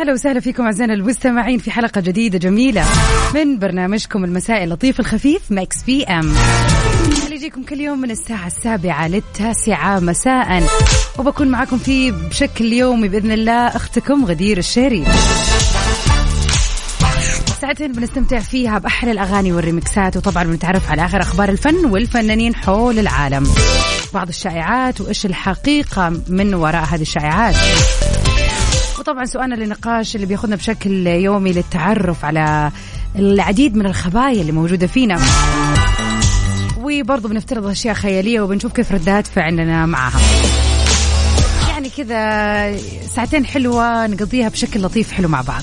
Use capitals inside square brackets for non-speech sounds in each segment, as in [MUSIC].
ويا هلا وسهلا فيكم أعزائنا المستمعين في حلقة جديدة جميلة من برنامجكم المسائي اللطيف الخفيف Mix PM. اللي يجيكم كل يوم من الساعة السابعة للتاسعة مساء. وبكون معكم فيه بشكل يومي بإذن الله أختكم غدير الشهري ساعتين بنستمتع فيها بأحلى الأغاني والريمكسات وطبعا بنتعرف على آخر أخبار الفن والفنانين حول العالم. بعض الشائعات وإيش الحقيقة من وراء هذه الشائعات. وطبعا سؤالنا للنقاش اللي بياخذنا بشكل يومي للتعرف على العديد من الخبايا اللي موجودة فينا. وبرضه بنفترض أشياء خيالية وبنشوف كيف ردات فعلنا معها. يعني كذا ساعتين حلوة نقضيها بشكل لطيف حلو مع بعض.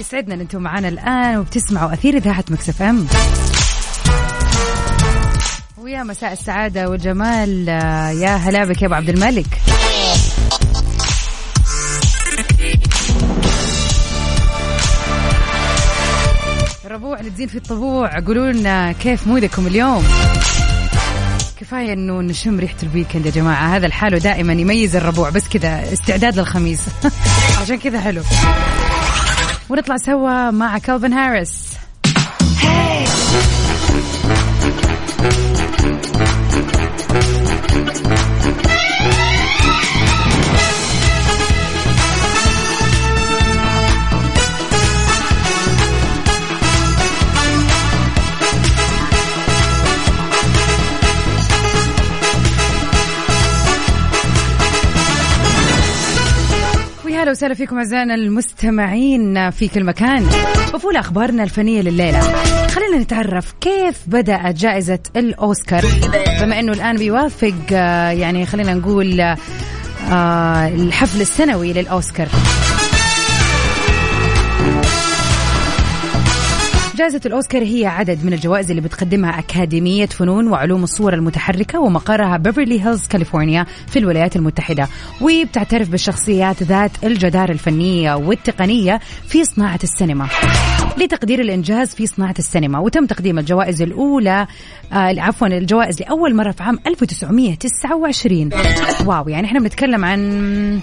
يسعدنا إن أنتم معنا الآن وبتسمعوا أثير إذاعة مكسف إم. ويا مساء السعادة والجمال آه، يا هلا بك يا أبو عبد الملك. الربوع اللي تزين في الطبوع. قولوا لنا كيف مودكم اليوم؟ كفاية إنه نشم ريحة الويكند يا جماعة. هذا الحاله دائما يميز الربوع. بس كذا استعداد للخميس. [LAUGHS] عشان كذا حلو. ونطلع سوا مع كالفن هاريس. هلا وسهلا فيكم أعزائنا المستمعين في كل مكان. وفي أول أخبارنا الفنية لليلة خلينا نتعرف كيف بدات جائزة الأوسكار. بما إنه الآن بيوافق يعني خلينا نقول آه، الحفل السنوي للأوسكار. جائزة الأوسكار هي عدد من الجوائز اللي بتقدمها أكاديمية فنون وعلوم الصور المتحركة ومقرها بيفرلي هيلز كاليفورنيا في الولايات المتحدة. وبتعترف بالشخصيات ذات الجدارة الفنية والتقنية في صناعة السينما. لتقدير الإنجاز في صناعة السينما وتم تقديم الجوائز الأولى آه عفوا الجوائز لأول مرة في عام 1929 واو يعني إحنا بنتكلم عن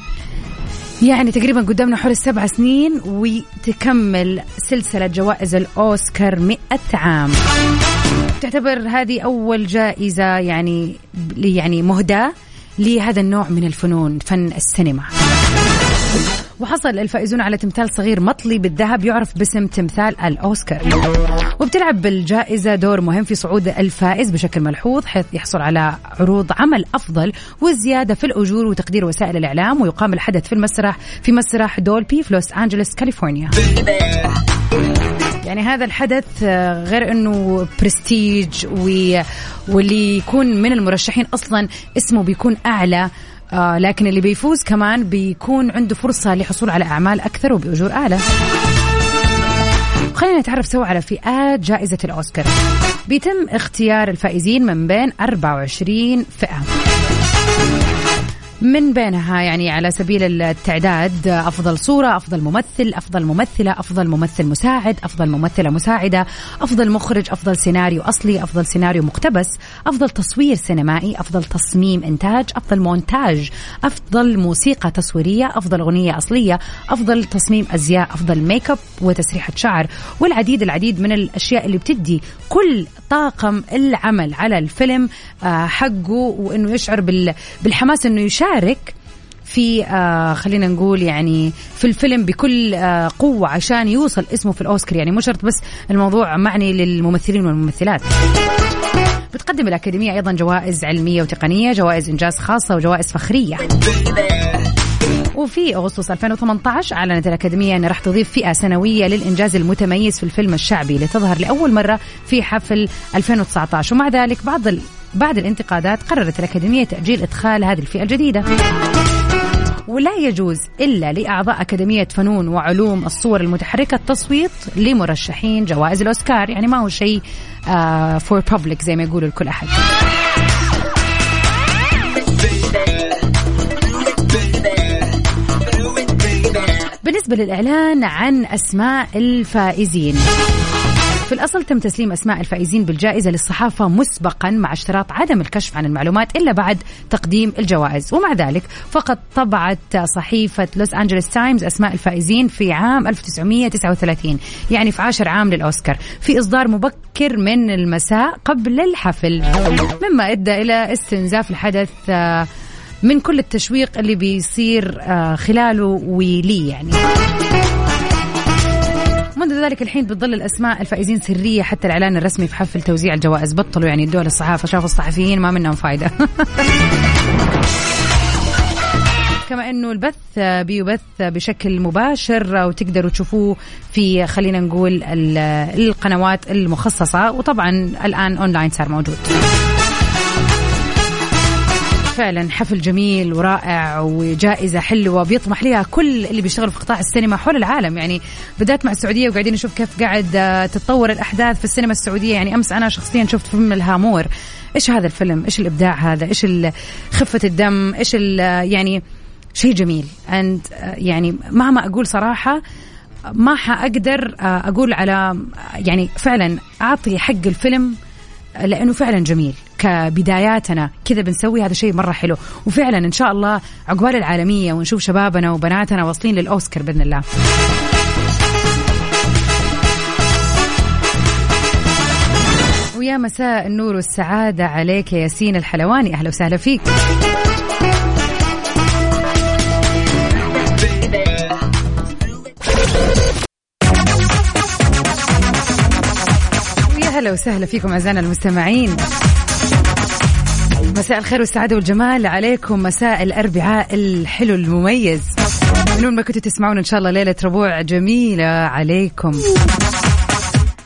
يعني تقريبا قدامنا حول السبع سنين وتكمل سلسلة جوائز الأوسكار 100 عام. تعتبر هذه أول جائزة يعني يعني مهداة لهذا النوع من الفنون فن السينما. وحصل الفائزون على تمثال صغير مطلي بالذهب يعرف باسم تمثال الأوسكار. وبتلعب بالجائزة دور مهم في صعود الفائز بشكل ملحوظ حيث يحصل على عروض عمل أفضل وزيادة في الأجور وتقدير وسائل الإعلام ويقام الحدث في المسرح في مسرح دولبي في لوس أنجلوس كاليفورنيا. يعني هذا الحدث آه، غير إنه برستيج. واللي يكون من المرشحين أصلا اسمه بيكون أعلى آه لكن اللي بيفوز كمان بيكون عنده فرصة للحصول على أعمال أكثر وبأجور أعلى خلينا نتعرف سوا على فئات جائزة الأوسكار بيتم اختيار الفائزين من بين 24 فئة من بينها يعني على سبيل التعداد أفضل صورة، أفضل ممثل، أفضل ممثلة، أفضل ممثل مساعد، أفضل ممثلة مساعدة، أفضل مخرج، أفضل سيناريو أصلي، أفضل سيناريو مقتبس، أفضل تصوير سينمائي، أفضل تصميم إنتاج، أفضل مونتاج، أفضل موسيقى تصويرية، أفضل أغنية أصلية، أفضل تصميم أزياء، أفضل ميك أب وتسريحة شعر، والعديد العديد من الأشياء اللي بتدي كل طاقم العمل على الفيلم آه، حقه وإنه يشعر بال- بالحماس إنه يشارك في آه خلينا نقول يعني في الفيلم بكل آه قوة عشان يوصل اسمه في الأوسكار. يعني مو شرط بس الموضوع معني للممثلين والممثلات. بتقدم الأكاديمية أيضا جوائز علمية وتقنية جوائز إنجاز خاصة وجوائز فخرية. وفي أغسطس 2018 أعلنت الأكاديمية أنها راح تضيف فئة سنوية للإنجاز المتميز في الفيلم الشعبي لتظهر لأول مرة في حفل 2019 ومع ذلك بعض. بعد الانتقادات قررت الأكاديمية تأجيل إدخال هذه الفئة الجديدة. ولا يجوز إلا لأعضاء أكاديمية فنون وعلوم الصور المتحركة التصويت لمرشحين جوائز الأوسكار. يعني ما هو شيء for uh, public زي ما يقولوا لكل أحد. بالنسبة للإعلان عن أسماء الفائزين. في الأصل تم تسليم أسماء الفائزين بالجائزة للصحافة مسبقا مع اشتراط عدم الكشف عن المعلومات إلا بعد تقديم الجوائز. ومع ذلك فقط طبعت صحيفة لوس أنجلوس تايمز أسماء الفائزين في عام 1939 يعني في عاشر عام للأوسكار في إصدار مبكر من المساء قبل الحفل. مما أدى إلى استنزاف الحدث من كل التشويق اللي بيصير خلاله وليه يعني. ذلك الحين بتظل الأسماء الفائزين سرية حتى الإعلان الرسمي في حفل توزيع الجوائز. بطلوا يعني يدوها للصحافه شافوا الصحفيين ما منهم فايدة. [LAUGHS] كما إنه البث بيبث بشكل مباشر وتقدروا تشوفوه في خلينا نقول القنوات المخصصة. وطبعا الآن اونلاين صار موجود. فعلا حفل جميل ورائع وجائزة حلوة بيطمح لها كل اللي بيشتغلوا في قطاع السينما حول العالم. يعني بدأت مع السعودية وقاعدين نشوف كيف قاعد تتطور الأحداث في السينما السعودية. يعني أمس أنا شخصيا شفت فيلم الهامور. إيش هذا الفيلم؟ إيش الإبداع هذا؟ إيش خفة الدم؟ إيش يعني شيء جميل. أند يعني مهما أقول صراحة ما حأقدر أقول على يعني فعلا أعطي حق الفيلم لأنه فعلا جميل. كبداياتنا كذا بنسوي هذا شيء مرة حلو. وفعلا إن شاء الله عقبال العالمية ونشوف شبابنا وبناتنا واصلين للأوسكار بإذن الله. ويا مساء النور والسعادة عليك يا ياسين الحلواني. أهلا وسهلا فيك. هلا وسهلا فيكم أعزائنا المستمعين. مساء الخير والسعادة والجمال. عليكم مساء الأربعاء الحلو المميز. من ما كنتوا تسمعون إن شاء الله ليلة ربوع جميلة عليكم.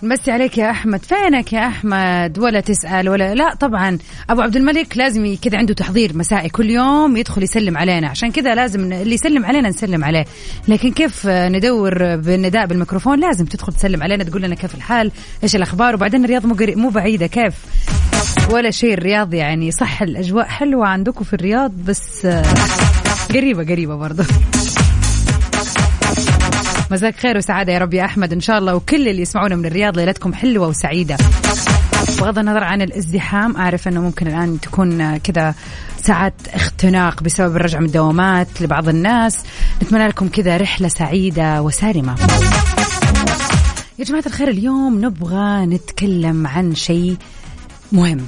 نمسي عليك يا أحمد. فينك يا أحمد؟ ولا تسأل ولا لا طبعا أبو عبد الملك لازم كذا عنده تحضير مسائي كل يوم يدخل يسلم علينا. عشان كذا لازم اللي يسلم علينا نسلم عليه. لكن كيف ندور بالنداء بالميكروفون؟ لازم تدخل تسلم علينا تقول لنا كيف الحال إيش الأخبار؟ وبعدين الرياض مو مو بعيدة. كيف؟ ولا شيء الرياض يعني صح الأجواء حلوة عندكم في الرياض بس قريبه قريبة برضه. مساك خير وسعادة يا رب يا أحمد. إن شاء الله وكل اللي يسمعونا من الرياض ليلتكم حلوة وسعيدة. بغض النظر عن الازدحام أعرف أنه ممكن الآن تكون كذا ساعات اختناق بسبب الرجعة من الدوامات لبعض الناس. نتمنى لكم كذا رحلة سعيدة وسالمة. يا جماعة الخير اليوم نبغى نتكلم عن شيء مهم.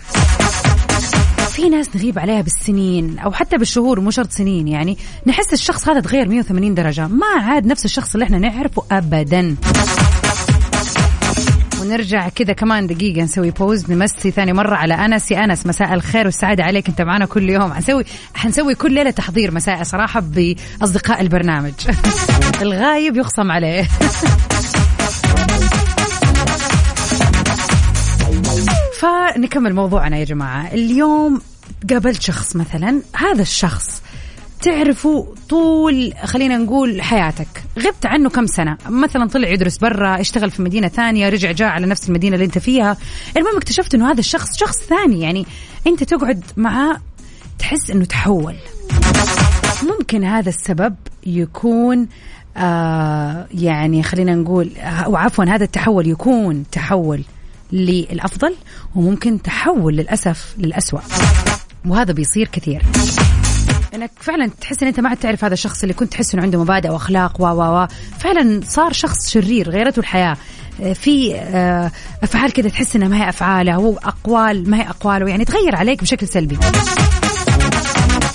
في ناس نغيب عليها بالسنين أو حتى بالشهور مو شرط سنين يعني. نحس الشخص هذا تغير 180 درجة. ما عاد نفس الشخص اللي إحنا نعرفه ابدا. ونرجع كذا كمان دقيقة نسوي بوز نمسي ثاني مرة على أنس. يا أنس مساء الخير والسعادة عليك أنت معنا كل يوم. حنسوي حنسوي كل ليلة تحضير مساء صراحة بأصدقاء البرنامج. [LAUGHS] الغايب يخصم عليه. [LAUGHS] فنكمل موضوعنا يا جماعة. اليوم قابلت شخص مثلا هذا الشخص تعرفه طول خلينا نقول حياتك. غبت عنه كم سنة؟ مثلا طلع يدرس برا اشتغل في مدينة ثانية رجع جاء على نفس المدينة اللي انت فيها. المهم اكتشفت إنه هذا الشخص شخص ثاني يعني انت تقعد معاه تحس إنه تحول. ممكن هذا السبب يكون آه يعني خلينا نقول أو عفوا هذا التحول يكون تحول للأفضل وممكن تحول للأسف للأسوأ. وهذا بيصير كثير. إنك فعلا تحس إن أنت ما عاد تعرف هذا الشخص اللي كنت تحس إنه عنده مبادئ وأخلاق و و فعلا صار شخص شرير غيرته الحياة. في أفعال كذا تحس إنها ما هي افعاله هو أقوال ما هي أقواله يعني تغير عليك بشكل سلبي.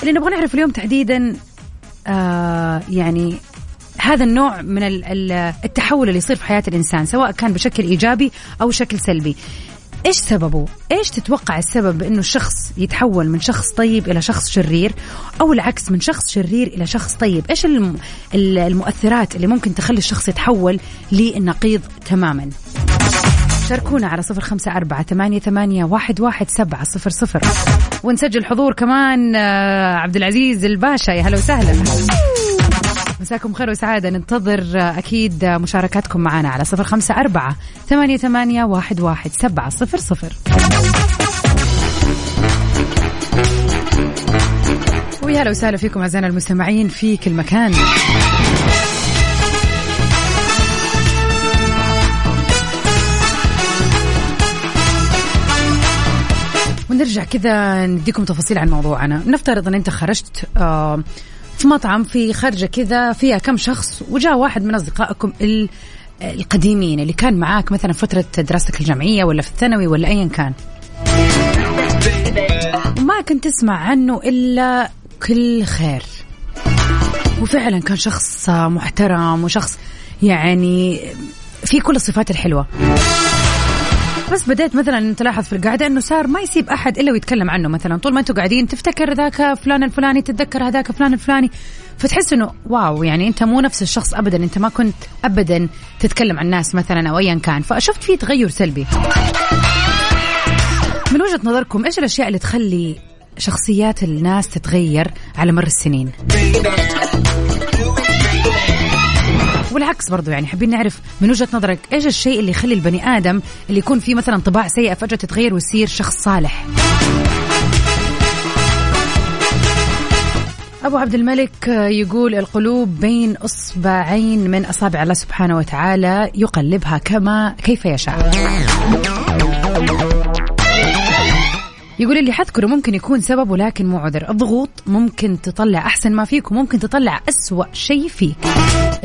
اللي نبغى نعرف اليوم تحديدا آه يعني هذا النوع من التحول اللي يصير في حياة الإنسان سواء كان بشكل إيجابي أو شكل سلبي. إيش سببه؟ إيش تتوقع السبب إنه الشخص يتحول من شخص طيب إلى شخص شرير أو العكس من شخص شرير إلى شخص طيب؟ إيش الم... المؤثرات اللي ممكن تخلي الشخص يتحول للنقيض تماما؟ شاركونا على صفر خمسة أربعة ثمانية, ثمانية واحد, واحد سبعة صفر صفر ونسجل حضور كمان آه، عبد العزيز الباشا يا هلا وسهلا مساكم خير وسعادة. ننتظر أكيد مشاركاتكم معنا على صفر خمسة أربعة ثمانية, ثمانية واحد, واحد سبعة صفر صفر. ويا هلا وسهلا فيكم أعزائنا المستمعين في كل مكان. ونرجع كذا نديكم تفاصيل عن موضوعنا. نفترض أن أنت خرجت آه، في مطعم في خرجة كذا فيها كم شخص وجاء واحد من أصدقائكم القديمين اللي كان معاك مثلا فترة دراستك الجامعية ولا في الثانوي ولا ايا كان. وما كنت تسمع عنه إلا كل خير. وفعلا كان شخص محترم وشخص يعني في كل الصفات الحلوة. بس بديت مثلا تلاحظ في القعده إنه صار ما يسيب أحد إلا ويتكلم عنه مثلا. طول ما أنتم قاعدين تفتكر ذاك فلان الفلاني تتذكر هذاك فلان الفلاني فتحس إنه واو يعني أنت مو نفس الشخص ابدا. أنت ما كنت ابدا تتكلم عن الناس مثلا أو ايا كان. فشفت فيه تغير سلبي. من وجهة نظركم إيش الأشياء اللي تخلي شخصيات الناس تتغير على مر السنين؟ والعكس برضو يعني حابين نعرف من وجهة نظرك إيش الشيء اللي يخلي البني آدم اللي يكون فيه مثلا طباع سيئة فجأة تتغير ويصير شخص صالح؟ أبو عبد الملك يقول القلوب بين إصبعين من أصابع الله سبحانه وتعالى يقلبها كما كيف يشاء. يقول اللي حذكره ممكن يكون سبب ولكن مو عذر. الضغوط ممكن تطلع أحسن ما فيك وممكن تطلع أسوأ شيء فيك.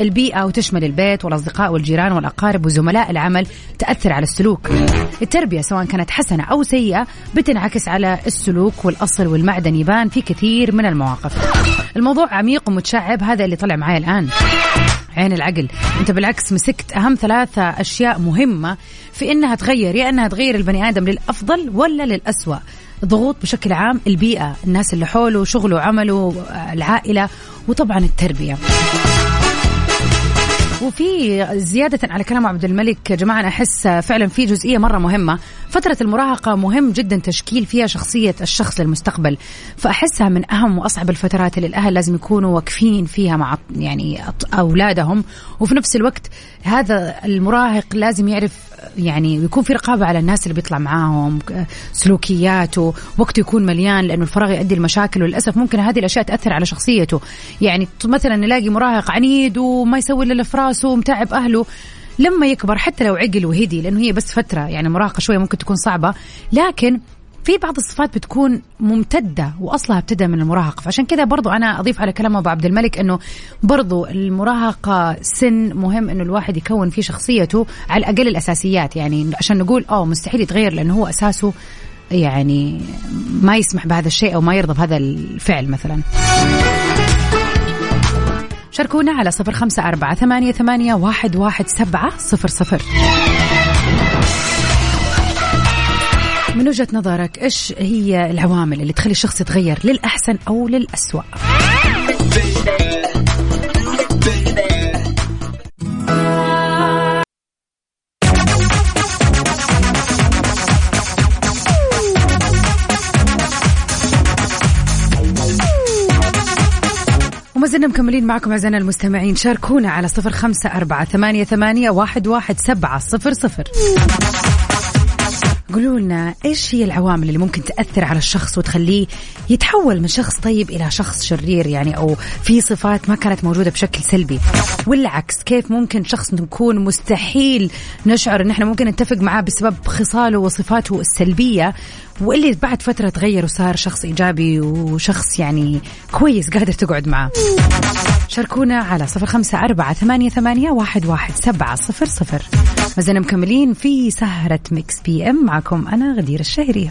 البيئة وتشمل البيت والأصدقاء والجيران والأقارب وزملاء العمل تأثر على السلوك. التربية سواء كانت حسنة أو سيئة بتنعكس على السلوك والأصل والمعدن. يبان في كثير من المواقف. الموضوع عميق ومتشعب هذا اللي طلع معي الآن. عين العقل. أنت بالعكس مسكت أهم ثلاثة أشياء مهمة في إنها تغير يا إنها تغير البني آدم للأفضل ولا للأسوأ. ضغوط بشكل عام البيئة الناس اللي حوله شغله عمله العائلة وطبعا التربية. وفي زيادة على كلام عبد الملك جماعة أنا أحس فعلا في جزئية مرة مهمة. فترة المراهقة مهم جدا تشكيل فيها شخصية الشخص للمستقبل. فأحسها من أهم وأصعب الفترات اللي الأهل لازم يكونوا واقفين فيها مع يعني أولادهم. وفي نفس الوقت هذا المراهق لازم يعرف يعني يكون في رقابة على الناس اللي بيطلع معاهم سلوكياته وقته يكون مليان لأنه الفراغ يؤدي المشاكل وللأسف ممكن هذه الأشياء تأثر على شخصيته. يعني مثلا نلاقي مراهق عنيد وما يسوي إلا راسه ومتعب أهله لما يكبر حتى لو عقل وهدي لأنه هي بس فترة يعني مراهقة شوية ممكن تكون صعبة. لكن في بعض الصفات بتكون ممتدة وأصلها ابتدى من المراهقة. فعشان كذا برضو أنا أضيف على كلام أبو عبد الملك أنه برضو المراهقة سن مهم أنه الواحد يكون فيه شخصيته على الأقل الأساسيات. يعني عشان نقول أوه مستحيل يتغير لأنه هو أساسه يعني ما يسمح بهذا الشيء أو ما يرضى بهذا الفعل مثلا. شاركونا على صفر خمسة أربعة ثمانية, ثمانية واحد, واحد سبعة صفر صفر. من وجهة نظرك إيش هي العوامل اللي تخلي الشخص يتغير للأحسن أو للأسوأ؟ زلنا مكملين معكم أعزائنا المستمعين. شاركونا على صفر خمسة أربعة ثمانية, ثمانية واحد, واحد سبعة صفر صفر. قولوا لنا إيش هي العوامل اللي ممكن تأثر على الشخص وتخليه يتحول من شخص طيب إلى شخص شرير يعني أو في صفات ما كانت موجودة بشكل سلبي؟ والعكس كيف ممكن شخص نكون مستحيل نشعر إن إحنا ممكن نتفق معاه بسبب خصاله وصفاته السلبية واللي بعد فترة تغير وصار شخص إيجابي وشخص يعني كويس قادر تقعد معاه شاركونا على صفر خمسة أربعة ثمانية, ثمانية واحد, واحد سبعة صفر صفر. ما زلنا مكملين في سهرة ميكس PM. معكم أنا غدير الشهري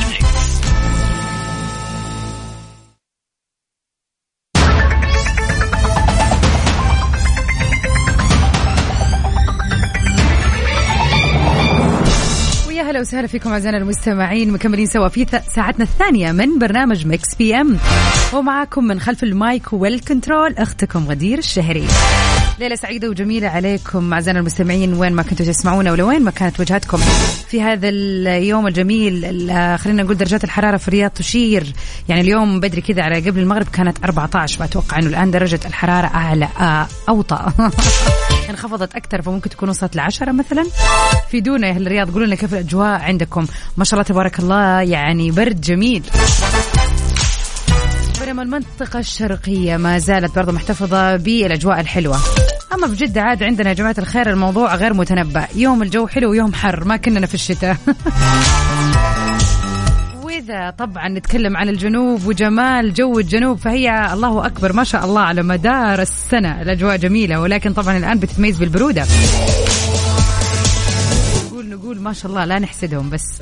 هلا وسهلا فيكم أعزائنا المستمعين مكملين سوا في ساعتنا الثانية من برنامج ميكس PM ومعاكم من خلف المايك وال control أختكم غدير الشهري. ليلة سعيدة وجميلة عليكم أعزائنا المستمعين وين ما كنتوا تسمعونا ولوين ما كانت وجهتكم في هذا اليوم الجميل ال- خلينا نقول درجات الحرارة في الرياض تشير. يعني اليوم بدري كذا على قبل المغرب كانت 14 فأتوقع أنه الآن درجة الحرارة أعلى آه، أوطى. [LAUGHS] انخفضت أكثر فممكن تكون وصلت لعشرة مثلا. في دون يا أهل الرياض قولوا لنا كيف الأجواء عندكم؟ ما شاء الله تبارك الله يعني برد جميل. بينما المنطقة الشرقية ما زالت برضو محتفظة بالأجواء الحلوة. أما بجدة عاد عندنا يا جماعة الخير الموضوع غير متنبأ. يوم الجو حلو ويوم حر ما كنا في الشتاء. [LAUGHS] وإذا طبعا نتكلم عن الجنوب وجمال جو الجنوب فهي الله أكبر ما شاء الله على مدار السنة. الأجواء جميلة ولكن طبعا الآن بتتميز بالبرودة. نقول نقول ما شاء الله لا نحسدهم بس. [LAUGHS]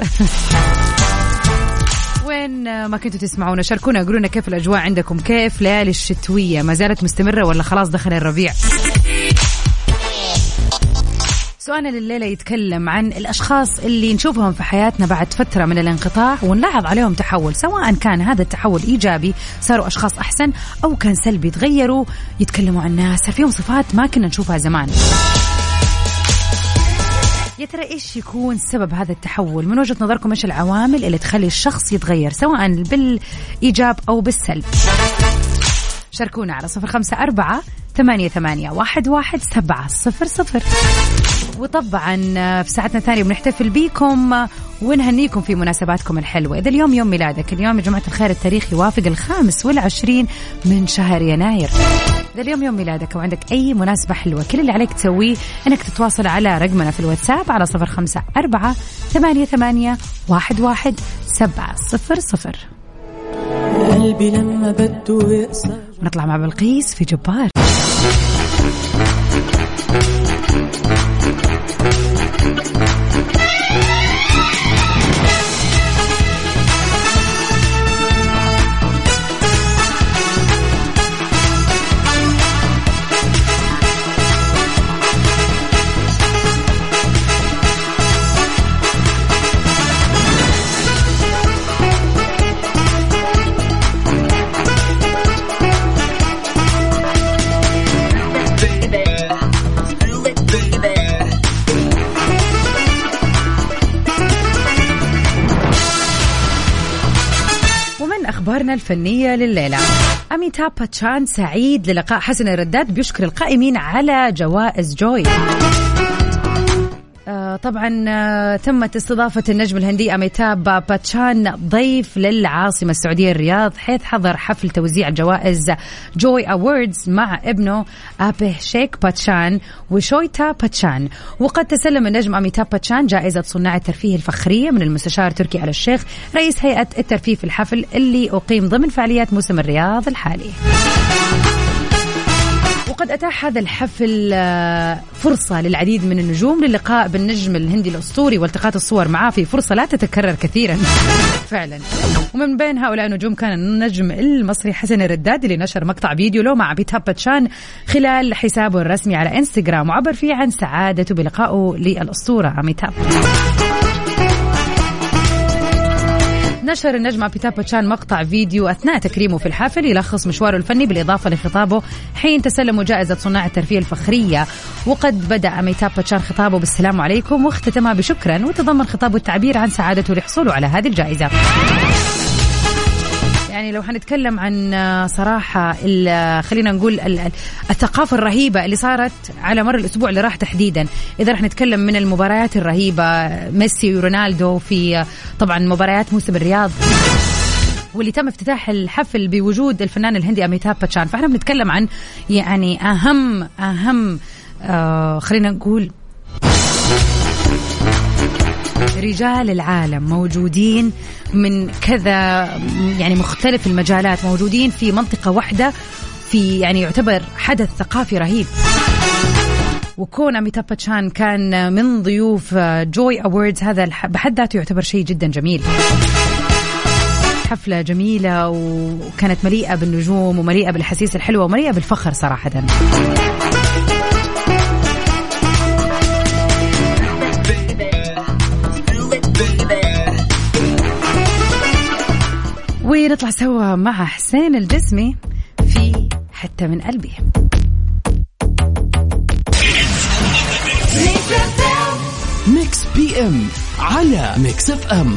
وين ما كنتوا تسمعونا شاركونا قولوا لنا كيف الأجواء عندكم كيف ليالي الشتوية؟ ما زالت مستمرة ولا خلاص دخل الربيع؟ سؤالنا لليلة يتكلم عن الأشخاص اللي نشوفهم في حياتنا بعد فترة من الانقطاع ونلاحظ عليهم تحول سواء كان هذا التحول إيجابي صاروا أشخاص أحسن أو كان سلبي تغيروا يتكلموا عن ناس فيهم صفات ما كنا نشوفها زمان يا ترى إيش يكون سبب هذا التحول؟ من وجهة نظركم إيش العوامل اللي تخلي الشخص يتغير سواء بالإيجاب أو بالسلب؟ شاركونا على صفر خمسة أربعة ثمانية ثمانية واحد واحد سبعة صفر صفر. وطبعا في ساعتنا الثانية بنحتفل بيكم ونهنيكم في مناسباتكم الحلوة. إذا اليوم يوم ميلادك اليوم يا جماعة الخير التاريخ يوافق الخامس والعشرين من شهر يناير. إذا اليوم يوم ميلادك وعندك أي مناسبة حلوة كل اللي عليك تسويه أنك تتواصل على رقمنا في الواتساب على صفر خمسة أربعة ثمانية ثمانية واحد واحد سبعة صفر صفر. قلبي لما بده يقسى نطلع مع بلقيس في جبار. الفنية لليلة. أميتاب باتشان سعيد للقاء. حسن الرداد بيشكر القائمين على جوائز جوي. طبعا آه، تمت استضافة النجم الهندي أميتاب باتشان ضيف للعاصمة السعودية الرياض حيث حضر حفل توزيع جوائز جوي أووردز مع ابنه أبيه شيك باتشان وشويتا باتشان. وقد تسلم النجم أميتاب باتشان جائزة صناع الترفيه الفخرية من المستشار تركي آل الشيخ رئيس هيئة الترفيه في الحفل اللي أقيم ضمن فعاليات موسم الرياض الحالي. وقد أتاح هذا الحفل آه، فرصة للعديد من النجوم للقاء بالنجم الهندي الأسطوري والتقاط الصور معاه في فرصة لا تتكرر كثيرا. فعلا. ومن بين هؤلاء النجوم كان النجم المصري حسن الرداد اللي نشر مقطع فيديو له مع بيتاب باتشان خلال حسابه الرسمي على إنستغرام وعبر فيه عن سعادته بلقائه للأسطورة أميتاب نشر النجم أبيتاب باتشان مقطع فيديو أثناء تكريمه في الحفل يلخص مشواره الفني بالإضافة لخطابه حين تسلموا جائزة صناع الترفيه الفخرية. وقد بدأ أميتاب باتشان خطابه بالسلام عليكم واختتمها بشكرا وتضمن خطابه التعبير عن سعادته لحصوله على هذه الجائزة. يعني لو حنتكلم عن آه، صراحة ال- خلينا نقول ال- ال- الثقافة الرهيبة اللي صارت على مر الأسبوع اللي راح تحديدا. إذا راح نتكلم من المباريات الرهيبة ميسي ورونالدو في آه، طبعا مباريات موسم الرياض واللي تم افتتاح الحفل بوجود الفنان الهندي أميتاب باتشان. فإحنا بنتكلم عن يعني أهم أهم آه خلينا نقول رجال العالم موجودين من كذا يعني مختلف المجالات موجودين في منطقة واحدة في يعني يعتبر حدث ثقافي رهيب. وكون أميتاب باتشان كان من ضيوف جوي أووردز هذا الح- بحد ذاته يعتبر شيء جدا جميل. حفلة جميلة وكانت مليئة بالنجوم ومليئة بالحسيس الحلوة ومليئة بالفخر صراحة. ونطلع سوا مع حسين الجسمي في حتى من قلبي. ميكس PM على ميكس FM.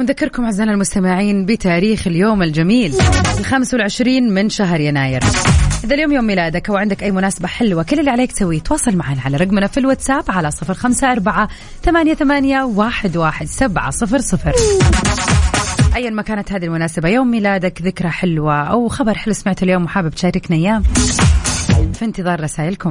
ونذكركم أعزائنا المستمعين بتاريخ اليوم الجميل الخامس والعشرين من شهر يناير. إذا اليوم يوم ميلادك أو عندك أي مناسبة حلوة كل اللي عليك تسويه. تواصل معنا على رقمنا في الواتساب على صفر خمسة أربعة ثمانية, ثمانية واحد, واحد سبعة صفر صفر. أيا ما كانت هذه المناسبة يوم ميلادك ذكرى حلوة أو خبر حلو سمعته اليوم وحابب تشاركنا إياه في انتظار رسائلكم.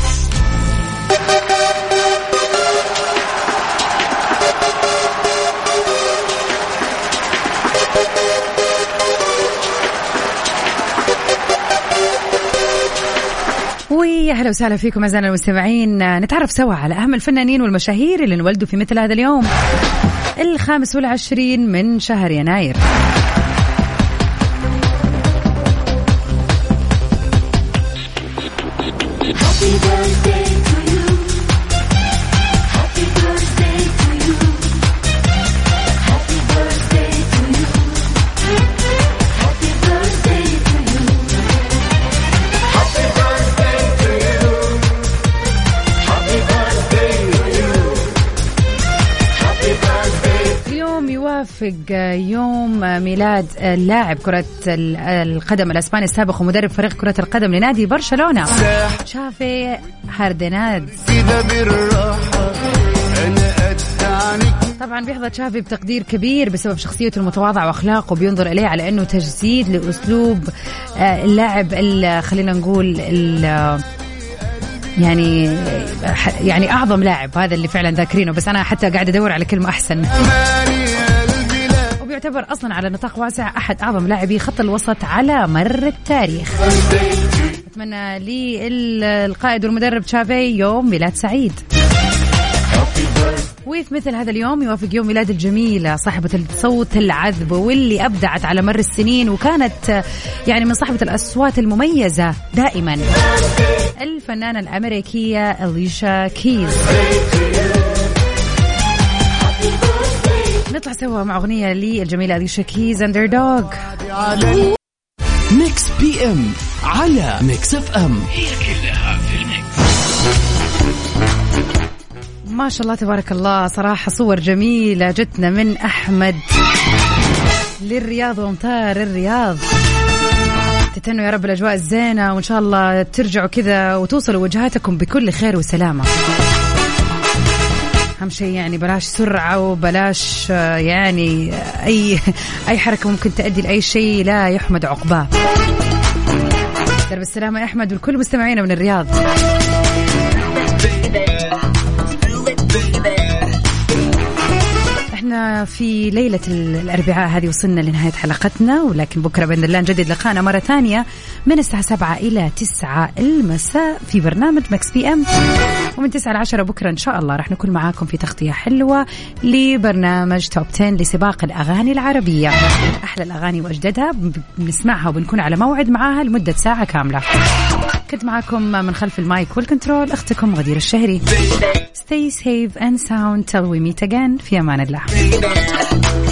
ويا هلا وسهلا فيكم اعزائنا المستمعين. نتعرف سوا على أهم الفنانين والمشاهير اللي انولدوا في مثل هذا اليوم. الخامس والعشرين من شهر يناير. اليوم يوم ميلاد اللاعب كرة القدم الأسباني السابق ومدرب فريق كرة القدم لنادي برشلونة. شافي هارديناد أنا طبعا بيحظى تشافي بتقدير كبير بسبب شخصيته المتواضعة وأخلاقه بينظر اليه على إنه تجسيد لأسلوب آه، اللاعب ال- خلينا نقول يعني يعني أعظم لاعب هذا اللي فعلا ذاكرينه بس أنا حتى قاعد أدور على كلمة أحسن. مالي قلبي لا وبيعتبر أصلا على نطاق واسع أحد أعظم لاعبي خط الوسط على مر التاريخ. أتمنى لي ال- القائد والمدرب تشافي يوم ميلاد سعيد. وفي مثل هذا اليوم يوافق يوم ميلاد الجميلة صاحبة الصوت العذب واللي أبدعت على مر السنين وكانت يعني من صاحبة الأصوات المميزة دائما. الفنانة الأمريكية أليشا كيز. نطلع سوا مع أغنية للجميلة أليشا كيز Underdog ميكس PM على ميكس FM. ما شاء الله تبارك الله. صراحة صور جميلة جتنا من أحمد للرياض وامطار الرياض. تتهنوا يا رب الأجواء الزينة وإن شاء الله ترجعوا كذا وتوصلوا وجهاتكم بكل خير وسلامة. أهم شيء يعني بلاش سرعة وبلاش آه، يعني أي أي حركة ممكن تؤدي لأي شيء لا يحمد عقباه. درب السلامة يا أحمد والكل مستمعينا من الرياض. في ليلة ال- الأربعاء. هذه وصلنا لنهاية حلقتنا ولكن بكرة بإذن الله نجدد لقاءنا مرة ثانية من الساعة 7 إلى 9 المساء في برنامج مكس PM. ومن 9 ل 10 بكرة إن شاء الله راح نكون معاكم في تغطية حلوة لبرنامج top 10 لسباق الأغاني العربية. أحلى الأغاني وأجددها بنسمعها وبنكون على موعد معاها لمدة ساعة كاملة. كنت معاكم من خلف المايك وال control أختكم غدير الشهري. Stay safe and sound till we meet again. في أمان الله. Medina.